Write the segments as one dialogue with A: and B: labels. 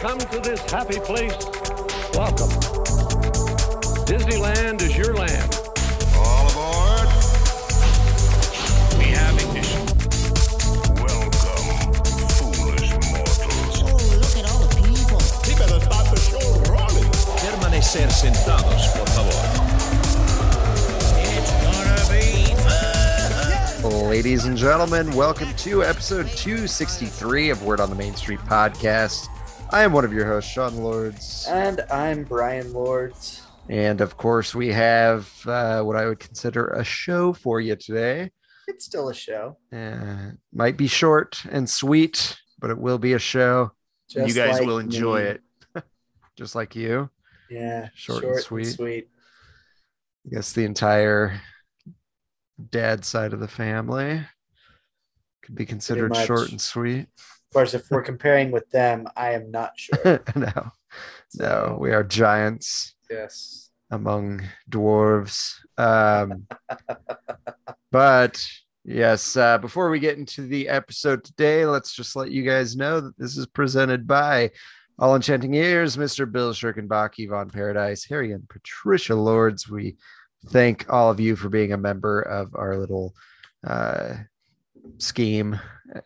A: come to this happy place, welcome. Disneyland is your land.
B: All aboard.
C: We have ignition.
B: Welcome, foolish mortals.
D: Oh, look at all the people.
B: He better start the show rolling.
C: Permanecer sentados, por favor.
D: It's gonna be fun.
E: Ladies and gentlemen, welcome to episode 263 of Word on the Main Street podcast. I am one of your hosts, Sean Lords.
F: And I'm Bryan Lords.
E: And of course, we have uh, what I would consider a show for you today.
F: It's still a show.
E: Uh, might be short and sweet, but it will be a show.
F: Just
E: you guys
F: like
E: will enjoy
F: me.
E: it, just like you.
F: Yeah,
E: Short
F: short,
E: and sweet.
F: and sweet.
E: I guess the entire dad side of the family could be considered short and sweet.
F: Of course, if we're comparing with them, I am not sure.
E: no, no, we are giants.
F: yes.
E: among dwarves. Um, but yes, uh, before we get into the episode today, let's just let you guys know that this is presented by All Enchanting Ears, Mr. Bill Schirkenbach, Yvonne Paradise, Harry and Patricia Lords. We thank all of you for being a member of our little uh, scheme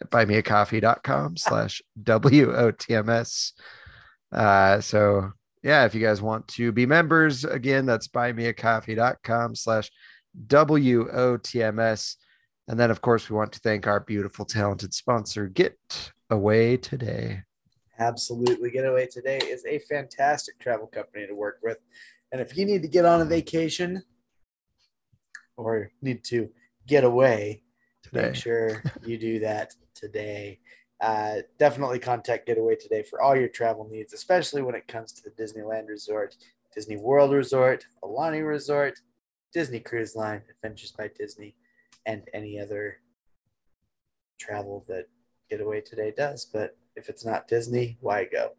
E: buymeacoffee.com slash WOTMS. Uh, so yeah, if you guys want to be members, again, that's buymeacoffee.com slash WOTMS. And then, of course, we want to thank our beautiful, talented sponsor, Get Away Today.
F: Absolutely. get away Today is a fantastic travel company to work with. And if you need to get on a vacation or need to get away,
E: Today.
F: make sure you do that today. Uh, definitely contact Getaway today for all your travel needs, especially when it comes to the Disneyland Resort, Disney World Resort, Aulani Resort, Disney Cruise Line, Adventures by Disney, and any other travel that Getaway today does. But if it's not Disney, why go?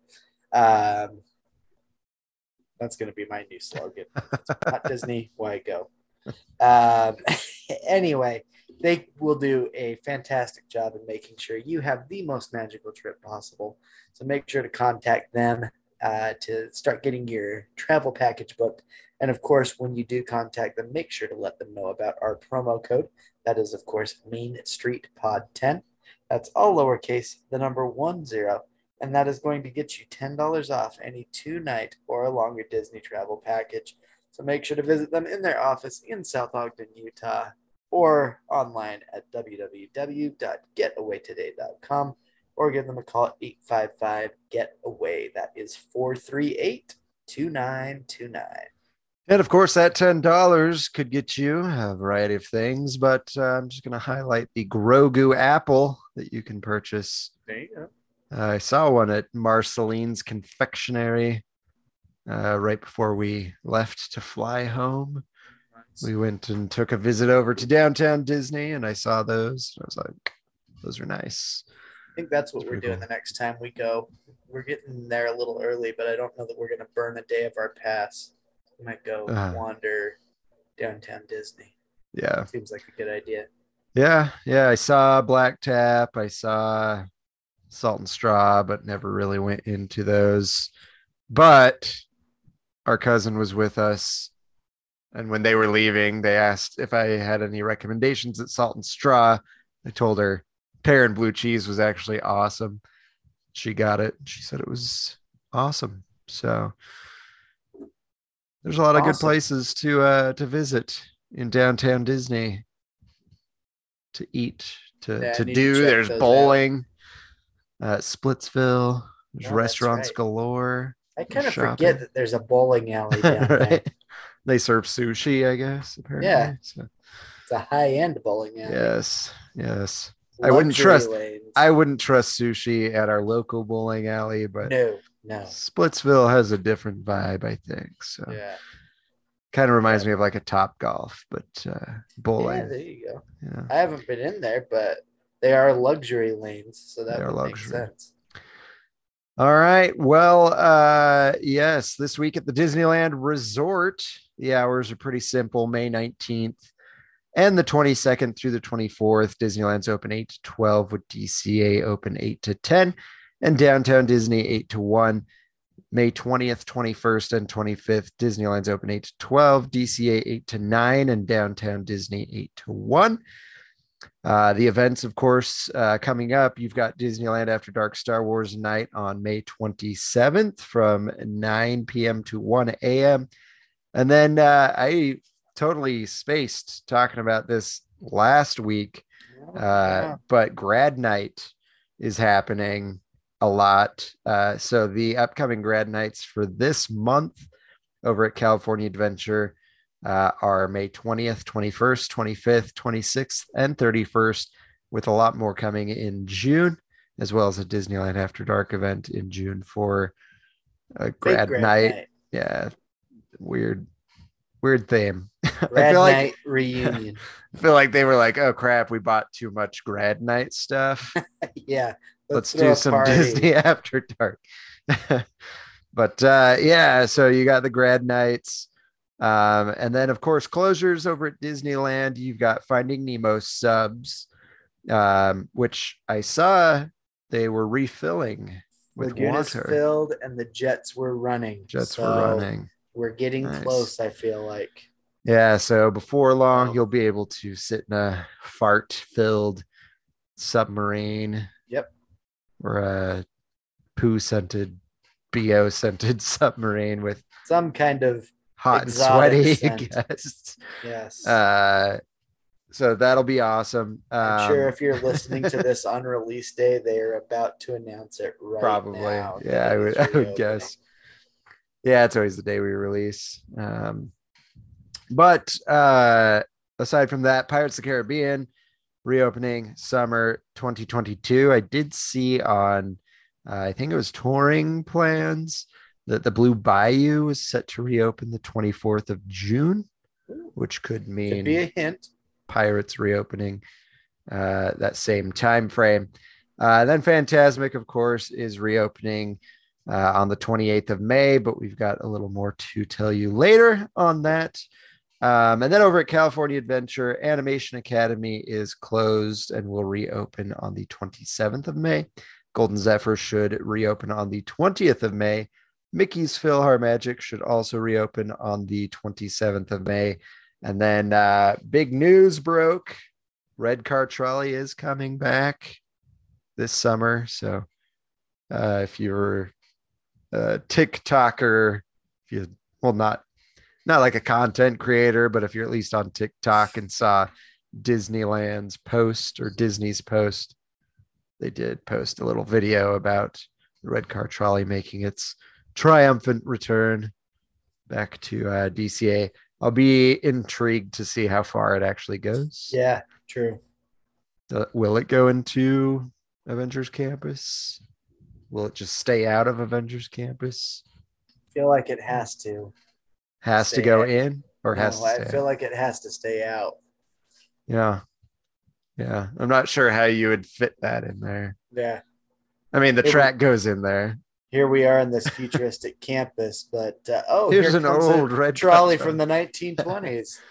F: Um, that's going to be my new slogan. If it's not Disney, why go? Um, anyway, they will do a fantastic job in making sure you have the most magical trip possible. So make sure to contact them uh, to start getting your travel package booked. And of course, when you do contact them, make sure to let them know about our promo code. That is, of course, Main Street Pod 10. That's all lowercase, the number one zero. And that is going to get you $10 off any two night or a longer Disney travel package. So make sure to visit them in their office in South Ogden, Utah, or online at www.getawaytoday.com or give them a call at 855 Get Away. That is 438 2929.
E: And of course, that $10 could get you a variety of things, but uh, I'm just going to highlight the Grogu apple that you can purchase.
F: You.
E: Uh, I saw one at Marceline's Confectionery uh, right before we left to fly home. We went and took a visit over to downtown Disney, and I saw those. I was like, "Those are nice."
F: I think that's what
E: That's
F: we're doing
E: cool.
F: the next time we go. We're getting there a little early, but I don't know that we're going to burn a day of our pass. We might go
E: Uh-huh.
F: wander downtown Disney.
E: Yeah,
F: Seems like a good idea.
E: yeah, yeah. I saw Black Tap. I saw Salt and Straw, but never really went into those. But our cousin was with us, and when they were leaving, they asked if I had any recommendations at Salt and Straw. I told her pear and blue cheese was actually awesome. She got it. She said it was awesome. So there's a lot of good places to uh to visit in downtown Disney to eat, to,
F: Yeah,
E: to
F: need to
E: do. there's bowling, uh Splitsville, there's restaurants
F: right.
E: galore.
F: I kind of
E: Shopping.
F: forget that there's a bowling alley down there.
E: They serve sushi, I guess. Apparently.
F: Yeah.
E: So,
F: It's a high end bowling alley.
E: yes. Yes. I wouldn't trust-
F: lanes.
E: I wouldn't trust sushi at our local bowling alley, but
F: no, no.
E: Splitsville has a different vibe, I think. So
F: Yeah.
E: kind of reminds
F: Yeah.
E: me of like a top golf, but uh bowling.
F: yeah, there you go.
E: Yeah.
F: I haven't been in there, but they are luxury lanes, so that
E: They are
F: would make
E: luxury.
F: sense.
E: All right. Well, uh yes, this week at the Disneyland Resort, the hours are pretty simple. May 19th and the 22nd through the 24th. Disneyland's open 8 to 12 with DCA open 8 to 10. and Downtown Disney 8 to 1. May 20th, 21st, and 25th, Disneyland's open 8 to 12, DCA 8 to 9, and Downtown Disney 8 to 1. Uh, the events, of course, uh, coming up. You've got Disneyland After Dark Star Wars Night on May 27th from 9 p.m. to 1 a.m. And then uh, I totally spaced talking about this last week, uh, but grad night is happening a lot. Uh, so the upcoming grad nights for this month over at California Adventure uh, are May 20th, 21st, 25th, 26th, and 31st, with a lot more coming in June, as well as a Disneyland After Dark event in June for a grad,
F: grad
E: night. Yeah, weird, weird theme. I feel like
F: reunion.
E: I feel like they were like, "Oh crap, we bought too much grad night stuff.
F: yeah.
E: Let's,
F: throw
E: do some
F: party.
E: Disney after dark." but uh, yeah, so you got the grad nights, um, and then of course closures over at Disneyland. You've got Finding Nemo subs, um, which I saw they were refilling with
F: Lagoon
E: water.
F: filled and the jets were running.
E: Jets
F: So
E: were running.
F: We're getting
E: Nice.
F: close, I feel like.
E: Yeah, so before long, you'll be able to sit in a fart filled submarine.
F: Yep.
E: Or a poo scented, BO scented submarine with
F: Some kind of
E: hot and sweaty
F: scent.
E: guests.
F: yes.
E: Uh, so that'll be awesome.
F: I'm sure
E: Um,
F: if you're listening to this on release day, they're about to announce it right
E: probably.
F: now.
E: yeah, I would, I would guess. Yeah, it's always the day we release. Um, but uh, aside from that, Pirates of the Caribbean reopening summer 2022. I did see on, uh, I think it was touring plans that the Blue Bayou is set to reopen the 24th of June, which could mean
F: Could be a hint.
E: Pirates reopening uh, that same time frame. Uh, then Fantasmic, of course, is reopening uh, on the 28th of May, but we've got a little more to tell you later on that. Um, and then over at California Adventure, Animation Academy is closed and will reopen on the 27th of May. Golden Zephyr should reopen on the 20th of May. Mickey's PhilharMagic should also reopen on the 27th of May. And then uh, big news broke. Red Car Trolley is coming back this summer. So uh, if you're a TikToker, if you well not not like a content creator, but if you're at least on TikTok and saw Disneyland's post or Disney's post, they did post a little video about the Red Car Trolley making its triumphant return back to uh, DCA. I'll be intrigued to see how far it actually goes.
F: Yeah, true.
E: Uh, will it go into Avengers Campus? Will it just stay out of Avengers Campus?
F: feel like it has to.
E: Has to go
F: out.
E: in or has
F: No,
E: to
F: I feel
E: out?
F: like it has to stay out.
E: yeah, yeah. I'm not sure how you would fit that in there.
F: Yeah.
E: I mean, the track goes in there.
F: Here we are in this futuristic campus, but uh, oh,
E: Here's
F: here
E: an old red
F: trolley from the 1920s.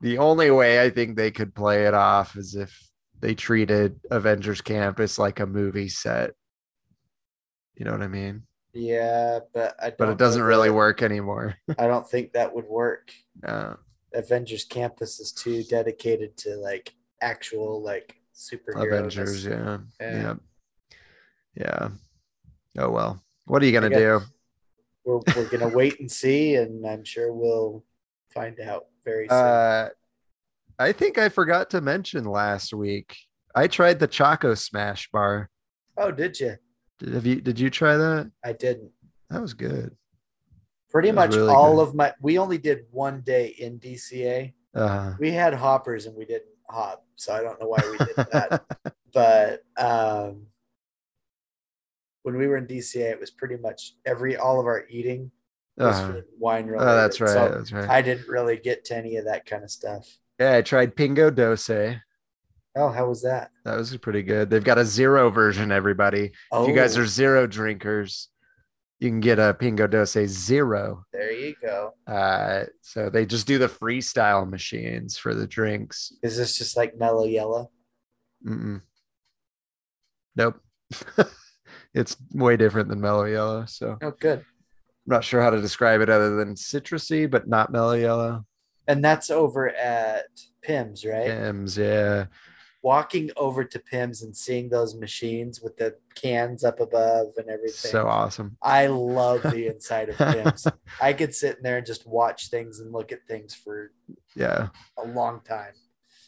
E: The only way I think they could play it off is if they treated Avengers Campus like a movie set. You know what I mean?
F: yeah, but I
E: But it doesn't really
F: that-
E: work anymore.
F: I don't think that would work.
E: No.
F: Avengers Campus is too dedicated to like actual like superhero
E: Avengers, yeah.
F: Yeah.
E: Yeah. Yeah. Oh well. What are you gonna do?
F: We're we're gonna wait and see, and I'm sure we'll find out very soon.
E: Uh I think I forgot to mention last week. I tried the Choco Smash bar.
F: oh, did you?
E: Did have you did you try that?
F: I didn't.
E: That was good.
F: Pretty
E: was
F: much
E: really
F: all
E: good.
F: of my. We only did one day in DCA.
E: Uh
F: We had hoppers and we didn't hop, so I don't know why we did that. but um, when we were in DCA, it was pretty much every all of our eating was
E: uh-huh.
F: for wine related.
E: Oh, that's right.
F: So
E: that's right.
F: I didn't really get to any of that kind of stuff.
E: yeah, I tried Pingo Doce.
F: Oh, how was that?
E: That was pretty good. They've got a zero version, everybody.
F: Oh,
E: If you guys are zero drinkers, you can get a Pingo Doce Zero.
F: there you go.
E: Uh, so they just do the freestyle machines for the drinks.
F: Is this just like mellow yellow?
E: Mm-mm. Nope. it's way different than mellow yellow. So good. I'm
F: Oh, good.
E: not sure how to describe it other than citrusy, but not mellow yellow.
F: And that's over at Pym's, right?
E: Pym's, yeah.
F: Walking over to Pym's and seeing those machines with the cans up above and everything.
E: So awesome.
F: I love the inside of Pym's. I could sit in there and just watch things and look at things for
E: Yeah.
F: a long time.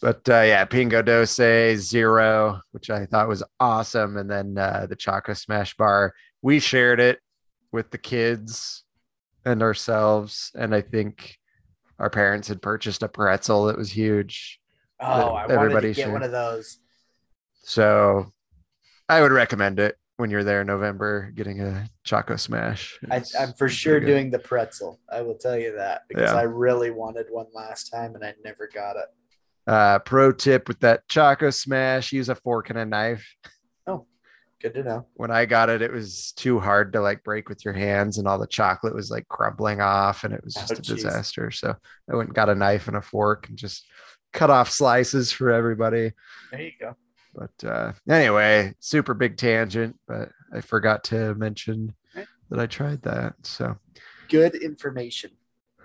E: But uh, yeah, Pingo Doce Zero, which I thought was awesome. And then uh, the Choco Smash Bar, we shared it with the kids and ourselves. And I think our parents had purchased a pretzel that was huge.
F: Oh, I wanted to get
E: should.
F: one of those.
E: So I would recommend it when you're there in November, getting a Choco Smash.
F: I, I'm for sure doing the pretzel. I will tell you that because
E: Yeah.
F: I really wanted one last time and I never got it.
E: Uh, pro tip with that Choco Smash: use a fork and a knife.
F: Oh, good to know.
E: when I got it, it was too hard to like break with your hands, and all the chocolate was like crumbling off, and it was just
F: Oh,
E: a
F: geez.
E: disaster. So I went and got a knife and a fork and just cut off slices for everybody.
F: There you go.
E: But uh, anyway, super big tangent, but I forgot to mention
F: Right.
E: that I tried that. So
F: Good information.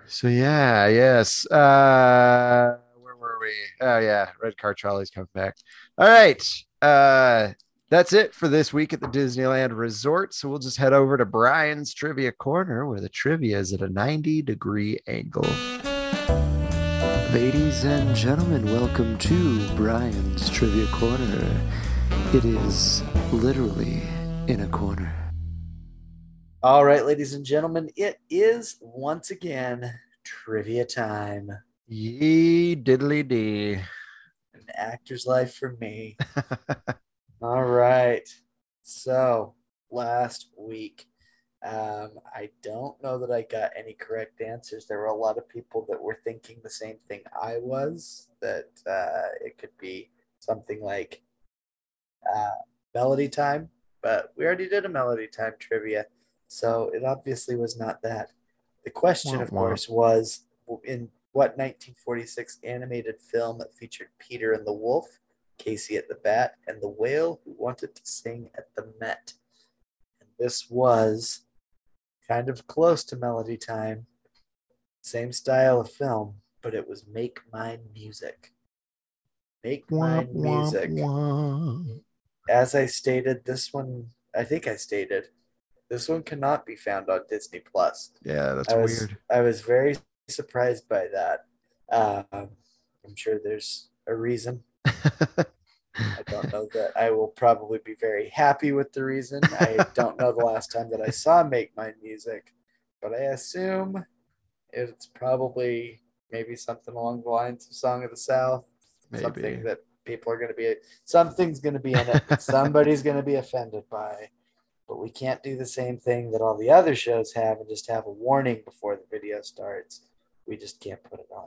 E: so yeah, yes. Uh, where were we? Oh yeah, red car trolley's coming back. All right. Uh, that's it for this week at the Disneyland Resort. So we'll just head over to Bryan's Trivia Corner, where the trivia is at a 90 degree angle. Ladies and gentlemen, welcome to Bryan's Trivia Corner. It is literally in a corner.
F: All right, ladies and gentlemen, it is once again trivia time.
E: Yee diddly dee.
F: An actor's life for me. All right. So last week, um, I don't know that I got any correct answers. There were a lot of people that were thinking the same thing I was, that uh, it could be something like uh, Melody Time, but we already did a Melody Time trivia. So it obviously was not that. The question, of course, was in what 1946 animated film that featured Peter and the Wolf, Casey at the Bat, and the Whale who wanted to sing at the Met? And this was kind of close to Melody Time, same style of film, but it was Make Mine Music. Make Mine Music as I stated, this one, I think I stated, this one cannot be found on Disney Plus.
E: Yeah, that's
F: I was,
E: weird.
F: I was very surprised by that. Um, I'm sure there's a reason. I don't know that I will probably be very happy with the reason. I don't know the last time that I saw Make My Music, but I assume it's probably maybe something along the lines of Song of the South,
E: Maybe.
F: something that people are going to be, something's going to be in it somebody's going to be offended by. But we can't do the same thing that all the other shows have and just have a warning before the video starts. We just can't put it on.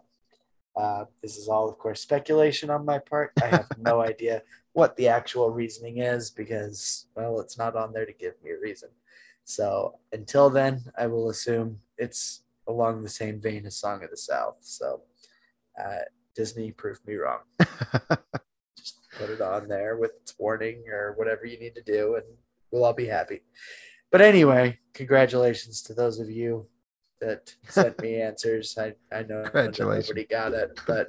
F: Uh, this is all, of course, speculation on my part. I have no idea what the actual reasoning is because, well, it's not on there to give me a reason. So until then, I will assume it's along the same vein as Song of the South. So uh, Disney proved me wrong. Just put it on there with its warning or whatever you need to do, and we'll all be happy. But anyway, congratulations to those of you that sent me answers. I, I know nobody got it, but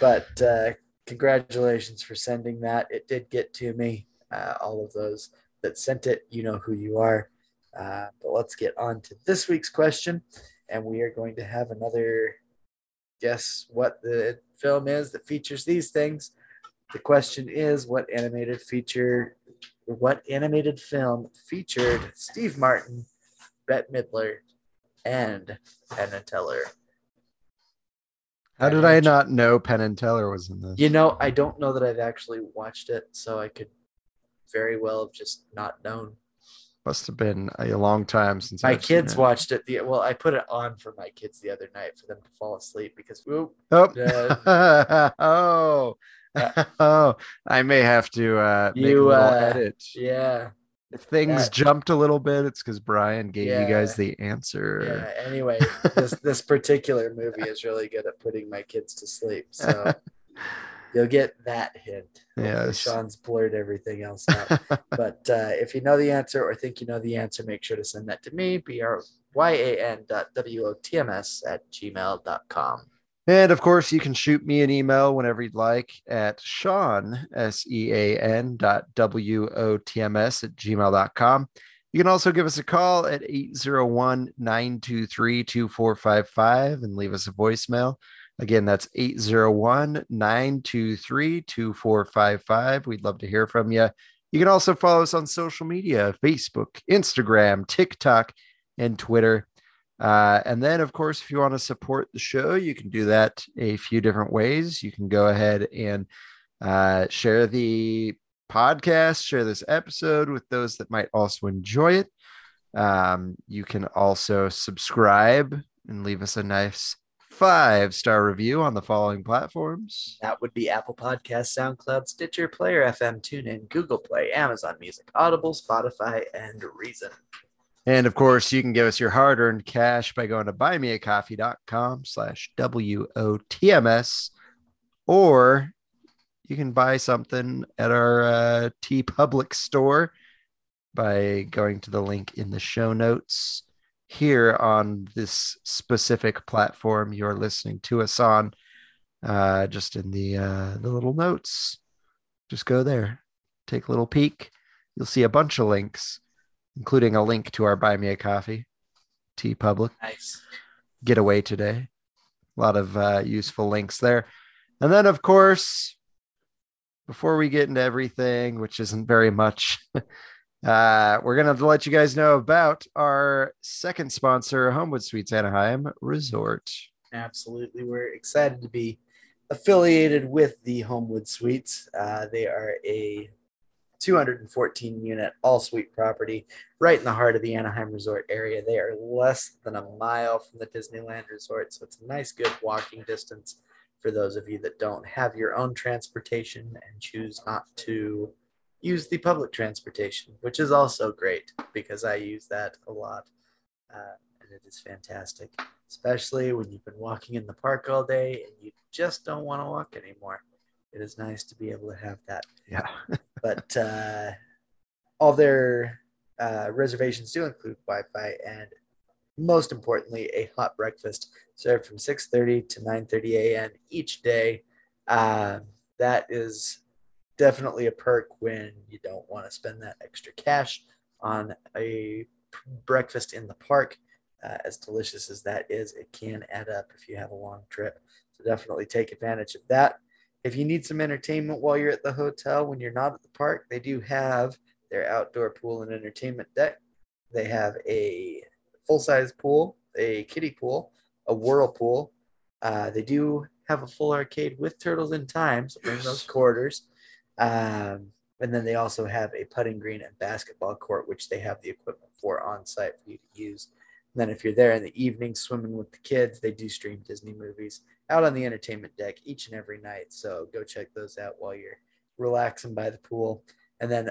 F: but uh, congratulations for sending that. It did get to me. Uh, all of those that sent it, you know who you are. Uh, but let's get on to this week's question, and we are going to have another guess what the film is that features these things. The question is what animated feature what animated film featured Steve Martin, Bette Midler, and Penn and Teller?
E: How did I not know Penn and Teller was in this?
F: You know, I don't know that I've actually watched it, so I could very well have just not known.
E: Must have been a long time since
F: My
E: I've
F: kids
E: it.
F: watched it. The well, I put it on for my kids the other night for them to fall asleep because whoop,
E: Oh,
F: Uh,
E: oh, oh! I may have to uh, make a
F: You,
E: little
F: uh,
E: edit.
F: yeah,
E: If things
F: that-
E: jumped a little bit, it's because Bryan gave you guys the answer.
F: yeah. Anyway, this this particular movie is really good at putting my kids to sleep. So You'll get that hint.
E: Yeah.
F: Sean's blurred everything else out. but uh, if you know the answer or think you know the answer, make sure to send that to me, B-R-Y-A-N dot W-O-T-M-S at gmail.com.
E: And of course, you can shoot me an email whenever you'd like at Sean, S E A N dot W O T M S at gmail.com. You can also give us a call at 801 923 2455 and leave us a voicemail. Again, that's 801 923 2455. We'd love to hear from you. You can also follow us on social media Facebook, Instagram, TikTok, and Twitter. Uh, and then, of course, if you want to support the show, you can do that a few different ways. You can go ahead and uh, share the podcast, share this episode with those that might also enjoy it. Um, you can also subscribe and leave us a nice five star review on the following platforms.
F: That would be Apple Podcasts, SoundCloud, Stitcher, Player FM, TuneIn, Google Play, Amazon Music, Audible, Spotify, and Reason.
E: And of course, you can give us your hard-earned cash by going to buymeacoffee.com slash W-O-T-M-S, or you can buy something at our uh, TeePublic store by going to the link in the show notes here on this specific platform you're listening to us on. Uh, just in the uh, the little notes, just go there, take a little peek. You'll see a bunch of links including a link to our Buy Me a Coffee, TeePublic
F: Nice.
E: getaway today. A lot of uh, useful links there. And then, of course, before we get into everything, which isn't very much, uh, we're going to let you guys know about our second sponsor, Homewood Suites Anaheim Resort.
F: Absolutely. We're excited to be affiliated with the Homewood Suites. Uh, they are a 214 unit all suite property right in the heart of the Anaheim Resort area. They are less than a mile from the Disneyland Resort, so it's a nice, good walking distance for those of you that don't have your own transportation and choose not to use the public transportation, which is also great because I use that a lot. Uh, and it is fantastic, especially when you've been walking in the park all day and you just don't want to walk anymore. It is nice to be able to have that
E: Yeah.
F: but uh, all their uh, reservations do include Wi-Fi and most importantly a hot breakfast served from 6.30 to 9.30 a.m. each day. Um, that is definitely a perk when you don't want to spend that extra cash on a breakfast in the park. Uh, as delicious as that is, it can add up if you have a long trip. So definitely take advantage of that. If you need some entertainment while you're at the hotel when you're not at the park, they do have their outdoor pool and entertainment deck. They have a full size pool, a kiddie pool, a whirlpool. Uh, they do have a full arcade with Turtles in Time, so bring those quarters. Um, and then they also have a putting green and basketball court, which they have the equipment for on site for you to use. And then if you're there in the evening swimming with the kids, they do stream Disney movies out on the entertainment deck each and every night. So go check those out while you're relaxing by the pool. And then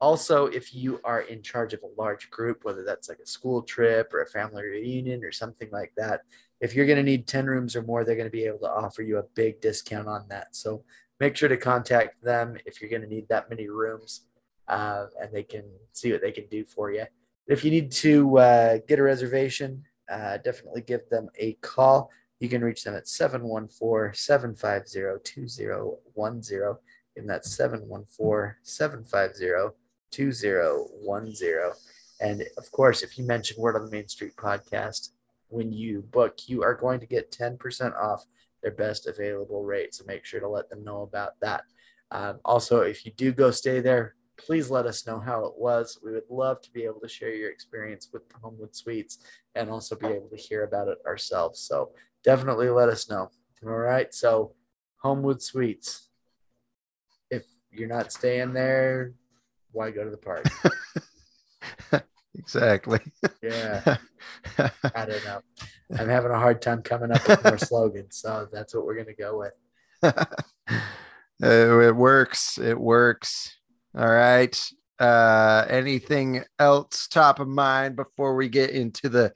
F: also, if you are in charge of a large group, whether that's like a school trip or a family reunion or something like that, if you're going to need 10 rooms or more, they're going to be able to offer you a big discount on that. So make sure to contact them if you're going to need that many rooms uh, and they can see what they can do for you. If you need to uh, get a reservation, uh, definitely give them a call. You can reach them at 714 750 2010. And that's 714 750 2010. And of course, if you mention Word on the Main Street podcast when you book, you are going to get 10% off their best available rate. So make sure to let them know about that. Um, also, if you do go stay there, please let us know how it was. We would love to be able to share your experience with the Homewood Suites and also be able to hear about it ourselves. So definitely let us know. All right. So, Homewood Suites. If you're not staying there, why go to the park?
E: Exactly.
F: Yeah, I don't know. I'm having a hard time coming up with more slogans, so that's what we're gonna go with.
E: Uh, it works. It works. All right. Uh, anything else top of mind before we get into the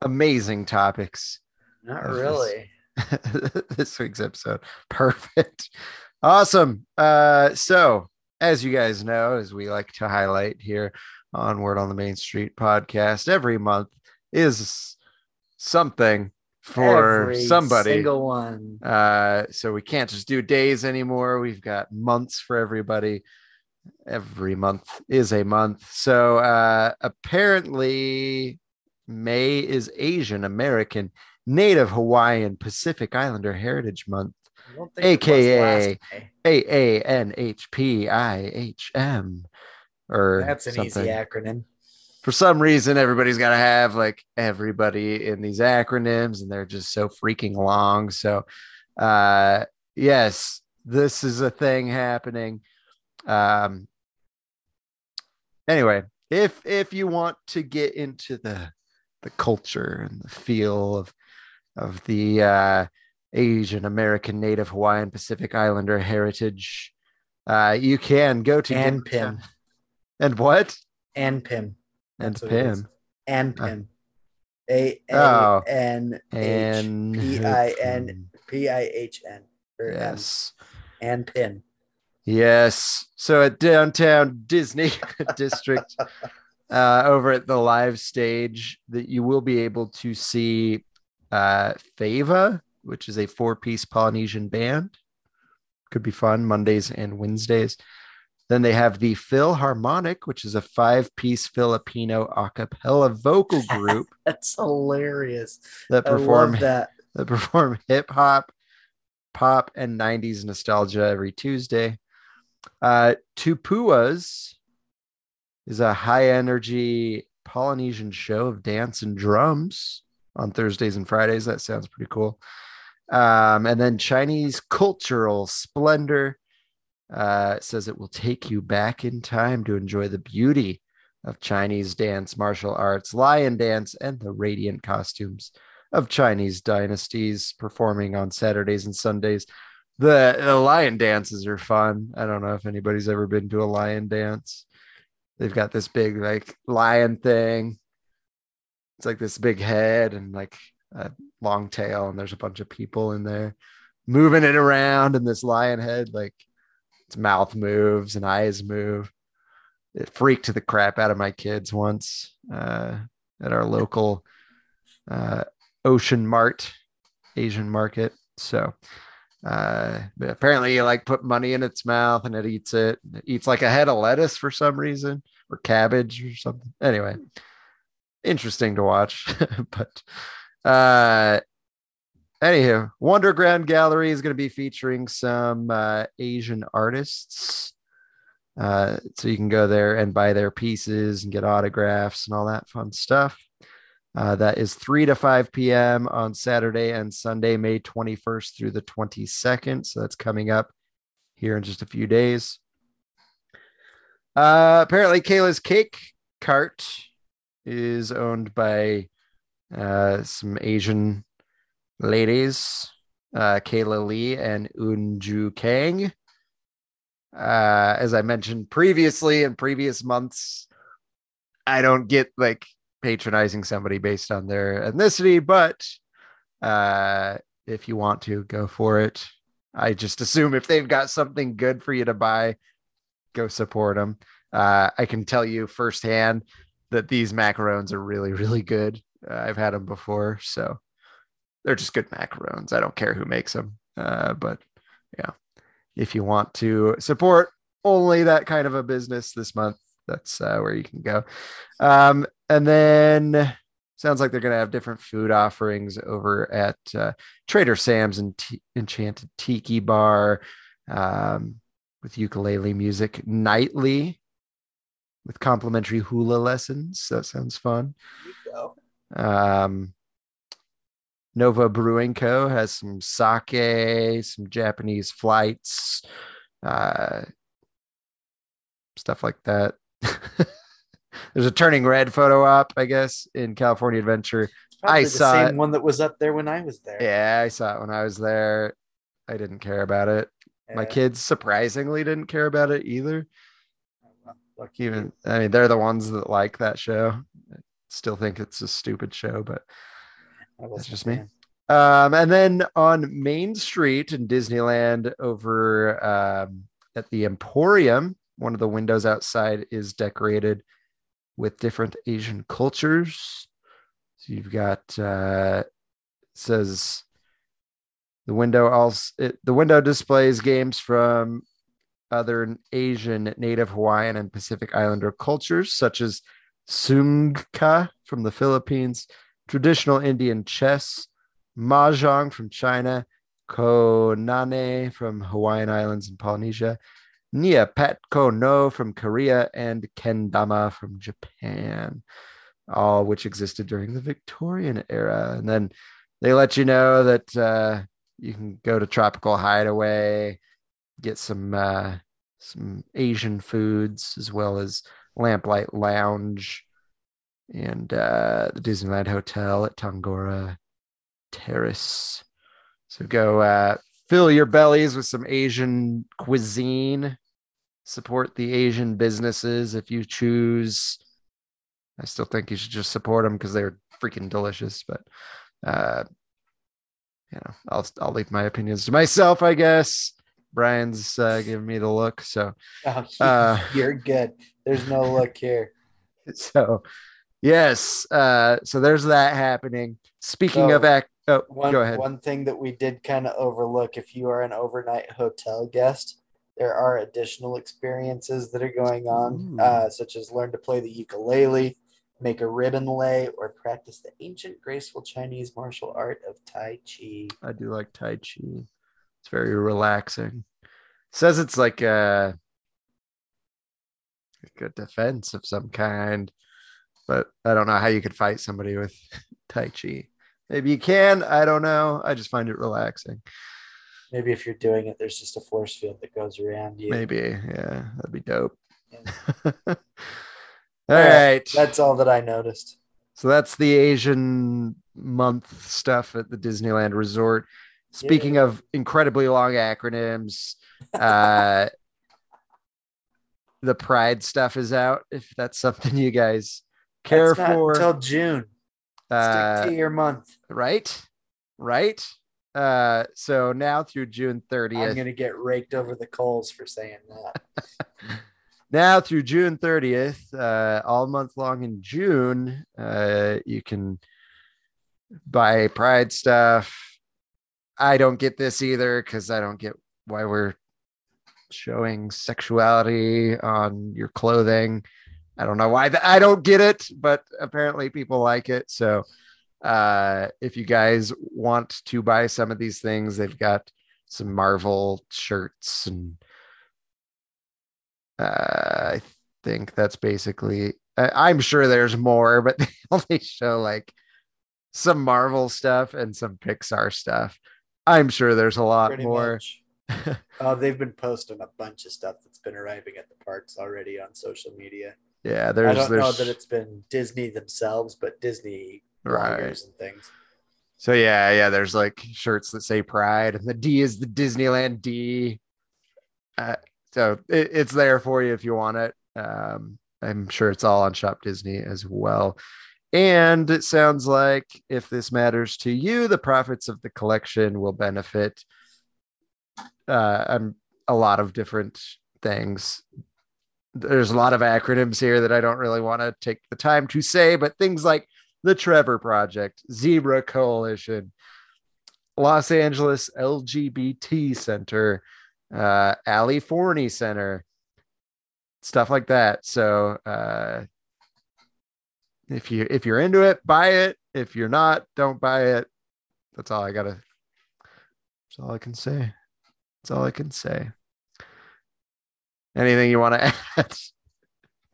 E: amazing topics?
F: Not really.
E: this week's episode. Perfect. Awesome. Uh, so, as you guys know, as we like to highlight here on Word on the Main Street podcast, every month is something for
F: Every
E: somebody.
F: Single one.
E: Uh, so we can't just do days anymore. We've got months for everybody. Every month is a month. So uh, apparently, May is Asian American, Native Hawaiian, Pacific Islander Heritage Month.
F: I don't think it was
E: AKA.
F: last
E: A A N H P I H M. Or
F: That's an
E: something.
F: easy acronym.
E: For some reason, everybody's got to have like everybody in these acronyms, and they're just so freaking long. So, uh, yes, this is a thing happening. Um, anyway, if if you want to get into the the culture and the feel of of the uh, Asian American, Native Hawaiian, Pacific Islander heritage, uh, you can go to
F: And Pim.
E: and what
F: And Pim.
E: and
F: That's what it is.
E: Pim
F: And
E: Uh,
F: Pim. A
E: Oh.
F: N H
E: and
F: P I N P I H N.
E: Yes.
F: And Pin.
E: Yes. So at downtown Disney district, uh, over at the live stage, that you will be able to see uh, Fava, which is a four-piece Polynesian band. Could be fun Mondays and Wednesdays. Then they have the Filharmonic, which is a five-piece Filipino a cappella vocal group
F: That's hilarious.
E: that perform
F: that.
E: that perform hip hop, pop, and 90s nostalgia every Tuesday. Uh, Tupuas is a high energy Polynesian show of dance and drums on Thursdays and Fridays. That sounds pretty cool. Um, and then Chinese Cultural Splendor uh, says it will take you back in time to enjoy the beauty of Chinese dance, martial arts, lion dance, and the radiant costumes of Chinese dynasties performing on Saturdays and Sundays. The, the lion dances are fun. I don't know if anybody's ever been to a lion dance. They've got this big like lion thing. It's like this big head and like a long tail, and there's a bunch of people in there moving it around, and this lion head like its mouth moves and eyes move. It freaked the crap out of my kids once uh, at our local uh, Ocean Mart Asian market. So uh, apparently you like put money in its mouth and it eats it. It eats like a head of lettuce for some reason or cabbage or something. Anyway, interesting to watch. but uh anywho, Wonderground Gallery is going to be featuring some uh, Asian artists. Uh, so you can go there and buy their pieces and get autographs and all that fun stuff. Uh, that is 3 to 5 p.m. on Saturday and Sunday, May 21st through the 22nd. So that's coming up here in just a few days. Uh, apparently, Kayla's Cake Cart is owned by uh, some Asian ladies, uh, Kayla Lee and Unju Kang. Uh, as I mentioned previously in previous months, I don't get like patronizing somebody based on their ethnicity, but uh, if you want to, go for it. I just assume if they've got something good for you to buy, go support them. Uh, I can tell you firsthand that these macarons are really, really good. Uh, I've had them before, so they're just good macarons. I don't care who makes them, uh, but yeah, if you want to support only that kind of a business this month, that's uh, where you can go. Um, and then sounds like they're going to have different food offerings over at uh, Trader Sam's and T- Enchanted Tiki Bar um, with ukulele music nightly with complimentary hula lessons. That sounds fun. Um, Nova Brewing Co. has some sake, some Japanese flights, uh, stuff like that. There's a turning red photo op, I guess, in California Adventure. I
F: the
E: saw
F: same
E: it.
F: one that was up there when I was there.
E: Yeah, I saw it when I was there. I didn't care about it. My kids surprisingly didn't care about it either.
F: Lucky
E: Even I mean, they're the ones that like that show. I still think it's a stupid show, but
F: wasn't
E: just me. Um, and then on Main Street in Disneyland, over um, at the Emporium, one of the windows outside is decorated with different Asian cultures. So you've got uh, it says the window also it, the window displays games from other Asian, Native Hawaiian, and Pacific Islander cultures, such as Sungka from the Philippines, traditional Indian chess, Mahjong from China, Konane from Hawaiian Islands and Polynesia, Nia Patko no from Korea, and Kendama from Japan, all which existed during the Victorian era. And then they let you know that uh, you can go to Tropical Hideaway, get some uh, some Asian foods as well as Lamplight Lounge and uh, the Disneyland Hotel at Tangaroa Terrace. So go uh, fill your bellies with some Asian cuisine. Support the Asian businesses if you choose. I still think you should just support them because they're freaking delicious. But uh, you know, I'll I'll leave my opinions to myself, I guess. Bryan's uh, giving me the look, so
F: Oh,
E: Uh,
F: you're good. There's no look here.
E: so yes, uh, so there's that happening. Speaking
F: So,
E: of act, oh,
F: One,
E: go ahead.
F: one thing that we did kind of overlook if you are an overnight hotel guest, there are additional experiences that are going on, uh, such as learn to play the ukulele, make a ribbon lei, or practice the ancient graceful Chinese martial art of Tai Chi.
E: I do like Tai Chi. It's very relaxing. Says it's like a, like a defense of some kind, but I don't know how you could fight somebody with Tai Chi. Maybe you can. I don't know. I just find it relaxing.
F: Maybe if you're doing it, there's just a force field that goes around you.
E: Maybe. Yeah, that'd be dope.
F: Yeah.
E: all
F: right,
E: right.
F: That's all that I noticed.
E: So that's the Asian month stuff at the Disneyland Resort. Speaking of incredibly long acronyms, uh, the Pride stuff is out. If that's something you guys care for,
F: until June.
E: uh,
F: Stick to your month.
E: right, right. Uh, so now through June 30th, I'm
F: gonna get raked over the coals for saying that.
E: now through June 30th, uh, all month long in June, uh, you can buy Pride stuff. I don't get this either because I don't get why we're showing sexuality on your clothing. I don't know why th- I don't get it, but apparently people like it. So uh, if you guys want to buy some of these things, they've got some Marvel shirts and uh, I think that's basically. I, I'm sure there's more, but they only show like some Marvel stuff and some Pixar stuff. I'm sure there's a lot
F: Pretty
E: more.
F: Oh, they've been posting a bunch of stuff that's been arriving at the parks already on social media.
E: Yeah, there's.
F: I don't
E: there's
F: know that it's been Disney themselves, but Disney
E: Right.
F: and things.
E: So yeah, yeah, there's like shirts that say Pride, and the D is the Disneyland D. Uh, so it, it's there for you if you want it. Um, I'm sure it's all on Shop Disney as well. And it sounds like if this matters to you, the profits of the collection will benefit uh, um, a lot of different things. There's a lot of acronyms here that I don't really want to take the time to say, but things like the Trevor Project, Zebra Coalition, Los Angeles LGBT Center, uh, Ali Forney Center, stuff like that. So uh, if you if you're into it, buy it. If you're not, don't buy it. That's all I gotta. That's all I can say. That's all I can say. Anything you want to add?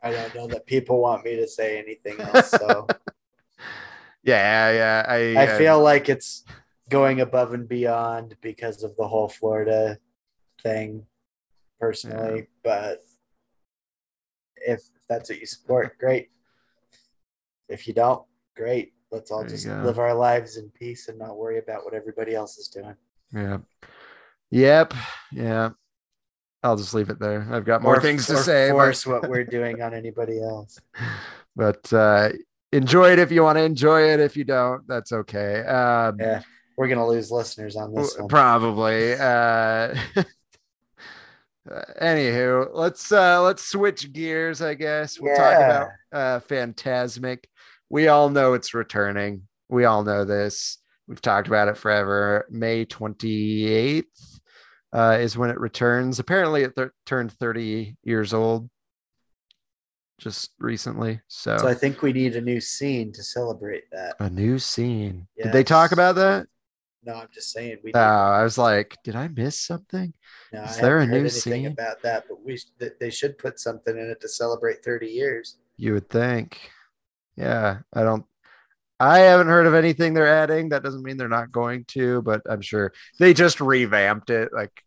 F: I don't know that people want me to say anything else. So
E: yeah, yeah. I
F: I feel like it's going above and beyond because of the whole Florida thing, personally. But if that's what you support, great. If you don't, great. Let's all
E: There
F: just live our lives in peace and not worry about what everybody else is doing.
E: Yeah. Yep. Yeah. I'll just leave it there. I've got more
F: Or-
E: things to say. but-
F: Force what we're doing on anybody else.
E: but uh enjoy it if you want to enjoy it if you don't that's okay um
F: Yeah. We're gonna lose listeners on this one.
E: Probably. Uh, uh, anywho, let's uh let's switch gears, I guess. We'll talk about uh Fantasmic. We all know it's returning. We all know this. We've talked about it forever. May 28th uh, is when it returns. Apparently, it th- turned 30 years old just recently. So,
F: So I think we need a new scene to celebrate that.
E: a new scene. Did they talk about that?
F: No, I'm just saying we.
E: Oh, I was like, did I miss something?
F: no,
E: is
F: I
E: there a new scene?
F: about that? But we th- they should put something in it to celebrate 30 years.
E: You would think. Yeah, I don't. I haven't heard of anything they're adding. That doesn't mean they're not going to, but I'm sure they just revamped it like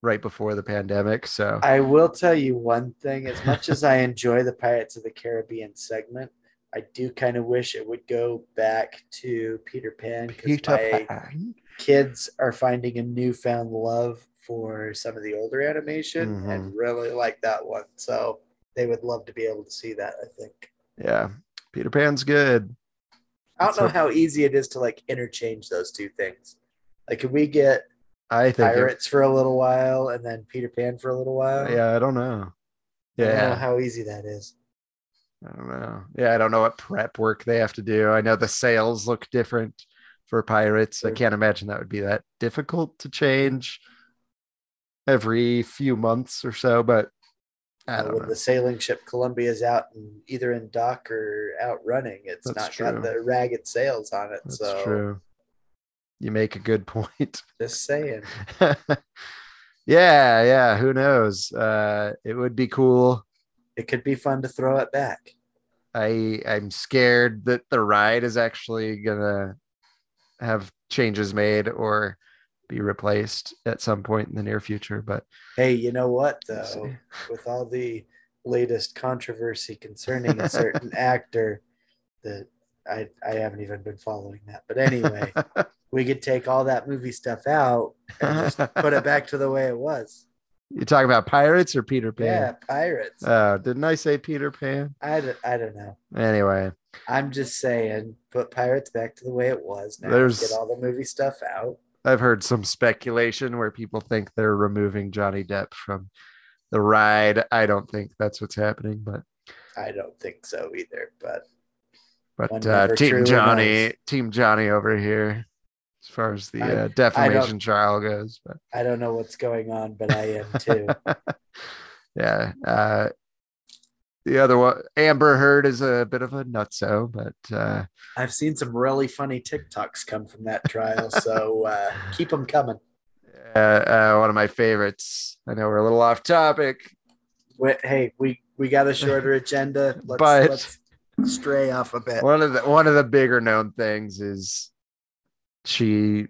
E: right before the pandemic. So
F: I will tell you one thing: as much as I enjoy the Pirates of the Caribbean segment, I do kind of wish it would go back to Peter Pan because
E: Peter
F: my
E: Pan.
F: kids are finding a newfound love for some of the older animation
E: Mhm.
F: and really like that one. So they would love to be able to see that. I think.
E: Yeah, Peter Pan's good.
F: I don't know how easy it is to like interchange those two things. Like, could we get
E: I think. it-
F: Pirates for a little while and then Peter Pan for a little while?
E: yeah, I don't know.
F: I don't know
E: Yeah,
F: how easy that is.
E: I don't know. Yeah, I don't know what prep work they have to do. I know the sales look different for pirates. I can't imagine that would be that difficult to change every few months or so, but
F: Uh, when
E: know.
F: the sailing ship Columbia is out and either in dock or out running, it's
E: That's
F: not
E: true.
F: got the ragged sails on it.
E: That's
F: so
E: true. You make a good point.
F: just saying.
E: yeah, yeah. Who knows? Uh, it would be cool.
F: It could be fun to throw it back.
E: I I'm scared that the ride is actually gonna have changes made or be replaced at some point in the near future. But
F: Hey, you know what though? With all the latest controversy concerning a certain actor that I I haven't even been following that. But anyway, we could take all that movie stuff out and just put it back to the way it was.
E: you talking about pirates or Peter Pan?
F: Yeah, pirates.
E: Oh, didn't I say Peter Pan?
F: I, d- I don't know.
E: Anyway,
F: I'm just saying, put pirates back to the way it was. Now
E: There's-
F: get all the movie stuff out.
E: I've heard some speculation where people think they're removing Johnny Depp from the ride. I don't think that's what's happening, but
F: I don't think so either. But
E: but uh, Team Johnny,
F: knows.
E: Team Johnny over here, as far as the
F: I-
E: uh, defamation trial goes. But
F: I don't know what's going on, but I am too.
E: yeah, uh, the other one, Amber Heard, is a bit of a nutso, but uh,
F: I've seen some really funny TikToks come from that trial, so uh, keep them coming.
E: uh, uh, one of my favorites. I know we're a little off topic,
F: Wait, hey, we we got a shorter agenda. Let's,
E: But-
F: let's stray off a bit.
E: one of the one of the bigger known things is she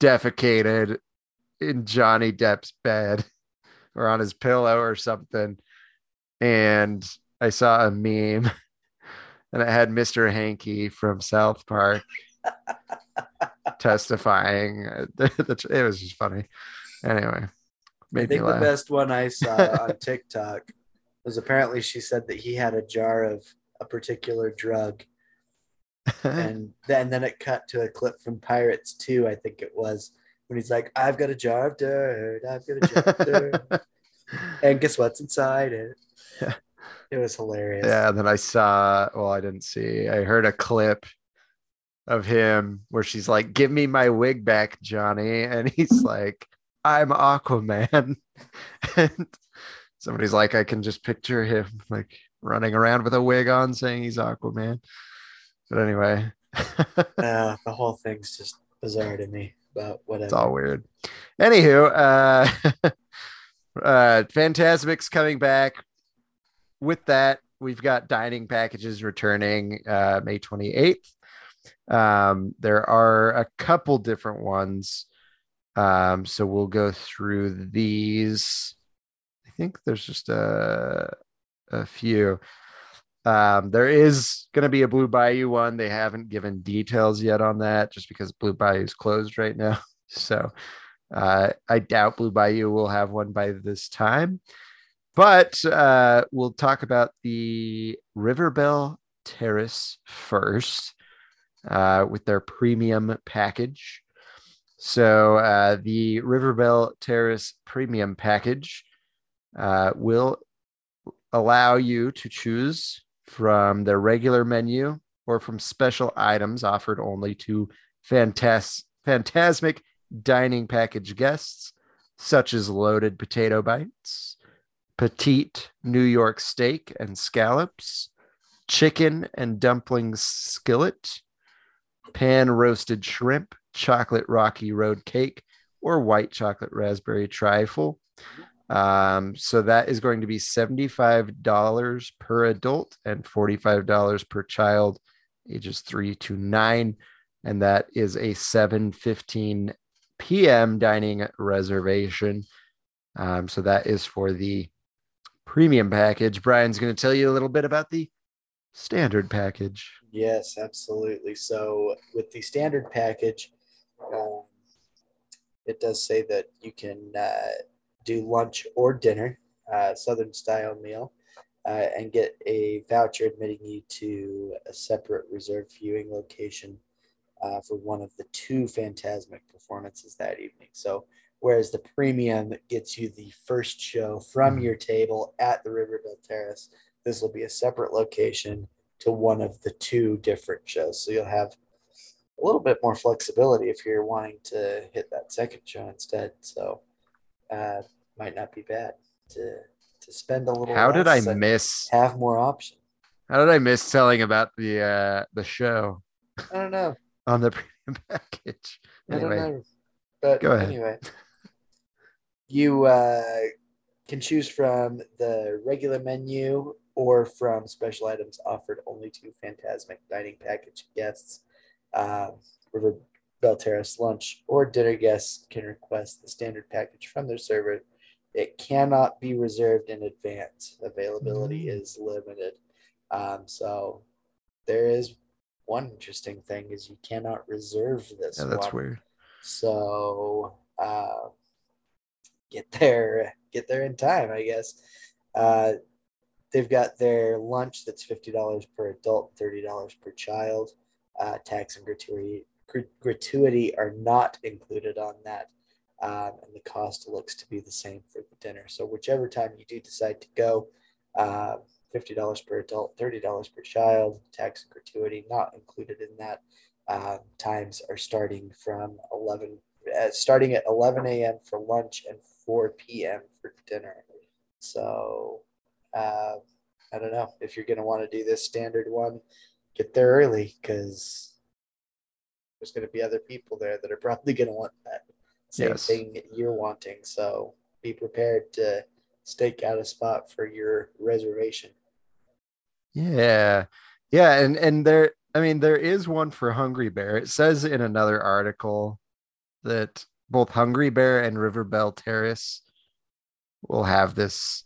E: defecated in Johnny Depp's bed or on his pillow or something. And I saw a meme and it had Mr. Hanky from South Park testifying. It was just funny. Anyway,
F: I think the best one I saw on TikTok was apparently she said that he had a jar of a particular drug, and then then it cut to a clip from Pirates 2, I think it was, when he's like, "I've got a jar of dirt, I've got a jar of dirt, and guess what's inside it?" It was hilarious.
E: Yeah, and then I saw, well, I didn't see, I heard a clip of him where she's like, Give me my wig back, Johnny. And he's like, I'm Aquaman. and somebody's like, I can just picture him like running around with a wig on saying he's Aquaman. But anyway,
F: Uh, the whole thing's just bizarre to me, but whatever.
E: it's all weird. Anywho, uh, uh, Fantasmic's coming back. With that, we've got dining packages returning uh, May 28th. Um, there are a couple different ones. Um, so we'll go through these. I think there's just a, a few. Um, there is going to be a Blue Bayou one. They haven't given details yet on that just because Blue Bayou is closed right now. So uh, I doubt Blue Bayou will have one by this time. But uh, we'll talk about the River Belle Terrace first uh, with their premium package. So uh, the River Belle Terrace Premium Package uh, will allow you to choose from their regular menu or from special items offered only to fantas- Fantasmic Dining Package guests, such as loaded potato bites, petite New York steak and scallops, chicken and dumplings skillet, pan roasted shrimp, chocolate rocky road cake, or white chocolate raspberry trifle. Um, so that is going to be $75 per adult and $45 per child, ages three to nine. And that is a 7:15 p.m. dining reservation. Um, so that is for the premium package. Bryan's going to tell you a little bit about the standard package.
F: Yes, absolutely. So with the standard package, um, it does say that you can uh, do lunch or dinner, uh, Southern style meal, uh, and get a voucher admitting you to a separate reserved viewing location uh, for one of the two Fantasmic performances that evening. So whereas the premium gets you the first show from your table at the River Belle Terrace, this will be a separate location to one of the two different shows. So you'll have a little bit more flexibility if you're wanting to hit that second show instead. So uh, might not be bad to to spend a little.
E: How did I miss?
F: have more options?
E: How did I miss telling about the uh the show
F: I don't know.
E: on the premium package?
F: I don't
E: Anyway,
F: know. But
E: go ahead.
F: anyway, you uh, can choose from the regular menu or from special items offered only to Fantasmic dining package guests. Um, River Belle Terrace lunch or dinner guests can request the standard package from their server. It cannot be reserved in advance. Availability
E: Mm.
F: is limited. Um, so there is one interesting thing is you cannot reserve this
E: yeah, that's
F: one.
E: weird.
F: So uh, get there, get there in time, I guess. Uh, they've got their lunch that's fifty dollars per adult, thirty dollars per child. Uh, tax and gratuity gr- gratuity are not included on that, um, and the cost looks to be the same for the dinner. So whichever time you do decide to go, uh, fifty dollars per adult, thirty dollars per child. Tax and gratuity not included in that um, times are starting from 11 uh, starting at 11 a.m for lunch and 4 p.m for dinner so uh, i don't know if you're going to want to do this standard one get there early because there's going to be other people there that are probably going to want that same
E: Yes.
F: thing you're wanting so be prepared to stake out a spot for your reservation
E: Yeah. Yeah, and and there I mean there is one for Hungry Bear. It says in another article that both Hungry Bear and River Belle Terrace will have this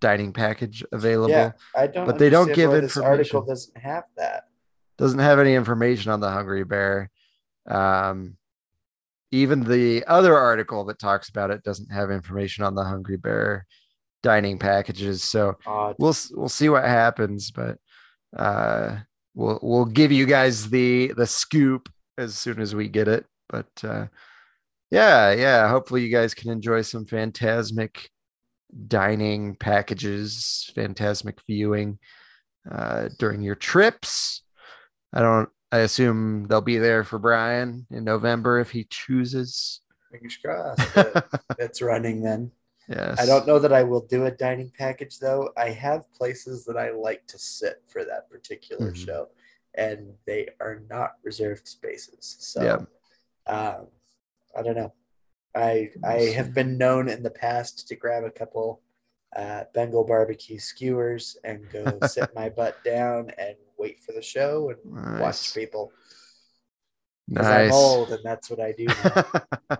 E: dining package available.
F: yeah i don't
E: but they don't give
F: this article doesn't have that
E: Doesn't have any information on the Hungry Bear. Um even the other article that talks about it doesn't have information on the Hungry Bear dining packages. So
F: Odd.
E: we'll we'll see what happens, but uh, we'll we'll give you guys the the scoop as soon as we get it. But uh, yeah, yeah. Hopefully, you guys can enjoy some Fantasmic dining packages, Fantasmic viewing uh, during your trips. I don't. I assume they'll be there for Bryan in November if he chooses.
F: Fingers crossed. that That's running then.
E: yes.
F: I don't know that I will do a dining package though. I have places that I like to sit for that particular
E: Mhm.
F: show, and they are not reserved spaces. So,
E: Yeah.
F: um, I don't know. I I have been known in the past to grab a couple uh, Bengal barbecue skewers and go sit my butt down and wait for the show and
E: Nice.
F: watch people. 'Cause I'm old and that's what I do.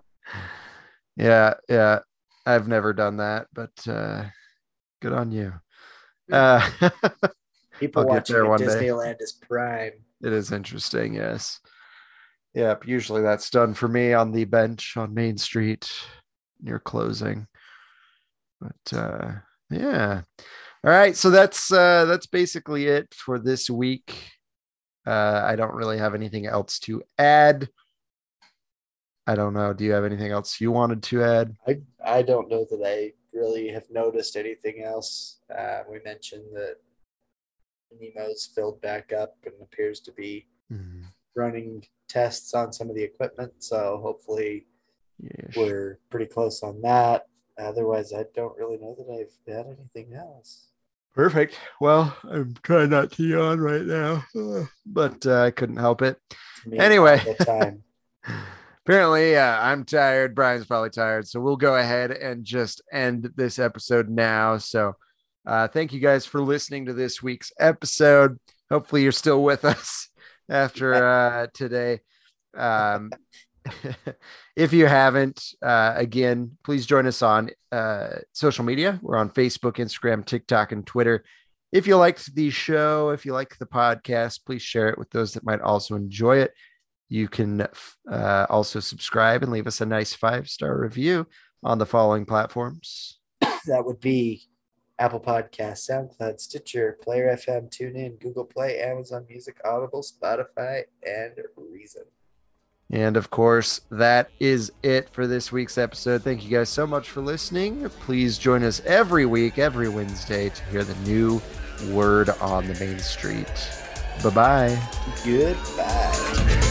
E: yeah, yeah. I've never done that, but uh good on you. Uh
F: People watching
E: one day.
F: Disneyland is prime.
E: it is interesting, yes. Yep, usually that's done for me on the bench on Main Street near closing. But uh yeah. All right, so that's uh that's basically it for this week. Uh I don't really have anything else to add. I don't know. Do you have anything else you wanted to add?
F: I I don't know that I really have noticed anything else. Uh, we mentioned that Nemo's filled back up and appears to be
E: Mhm.
F: running tests on some of the equipment. So hopefully we're pretty close on that. Otherwise, I don't really know that I've had anything else.
E: Perfect. Well, I'm trying not to yawn right now, but uh, I couldn't help it. Anyway. Apparently, uh, I'm tired. Bryan's probably tired. So we'll go ahead and just end this episode now. So uh, thank you guys for listening to this week's episode. Hopefully, you're still with us after uh, today. Um, if you haven't, uh, again, please join us on uh, social media. We're on Facebook, Instagram, TikTok, and Twitter. If you liked the show, if you like the podcast, please share it with those that might also enjoy it. You can uh, also subscribe and leave us a nice five star review on the following platforms.
F: that would be Apple Podcasts, SoundCloud, Stitcher, Player FM, TuneIn, Google Play, Amazon Music, Audible, Spotify, and Reason.
E: And of course, that is it for this week's episode. Thank you guys so much for listening. Please join us every week, every Wednesday, to hear the new word on the main street. Bye bye.
F: Goodbye.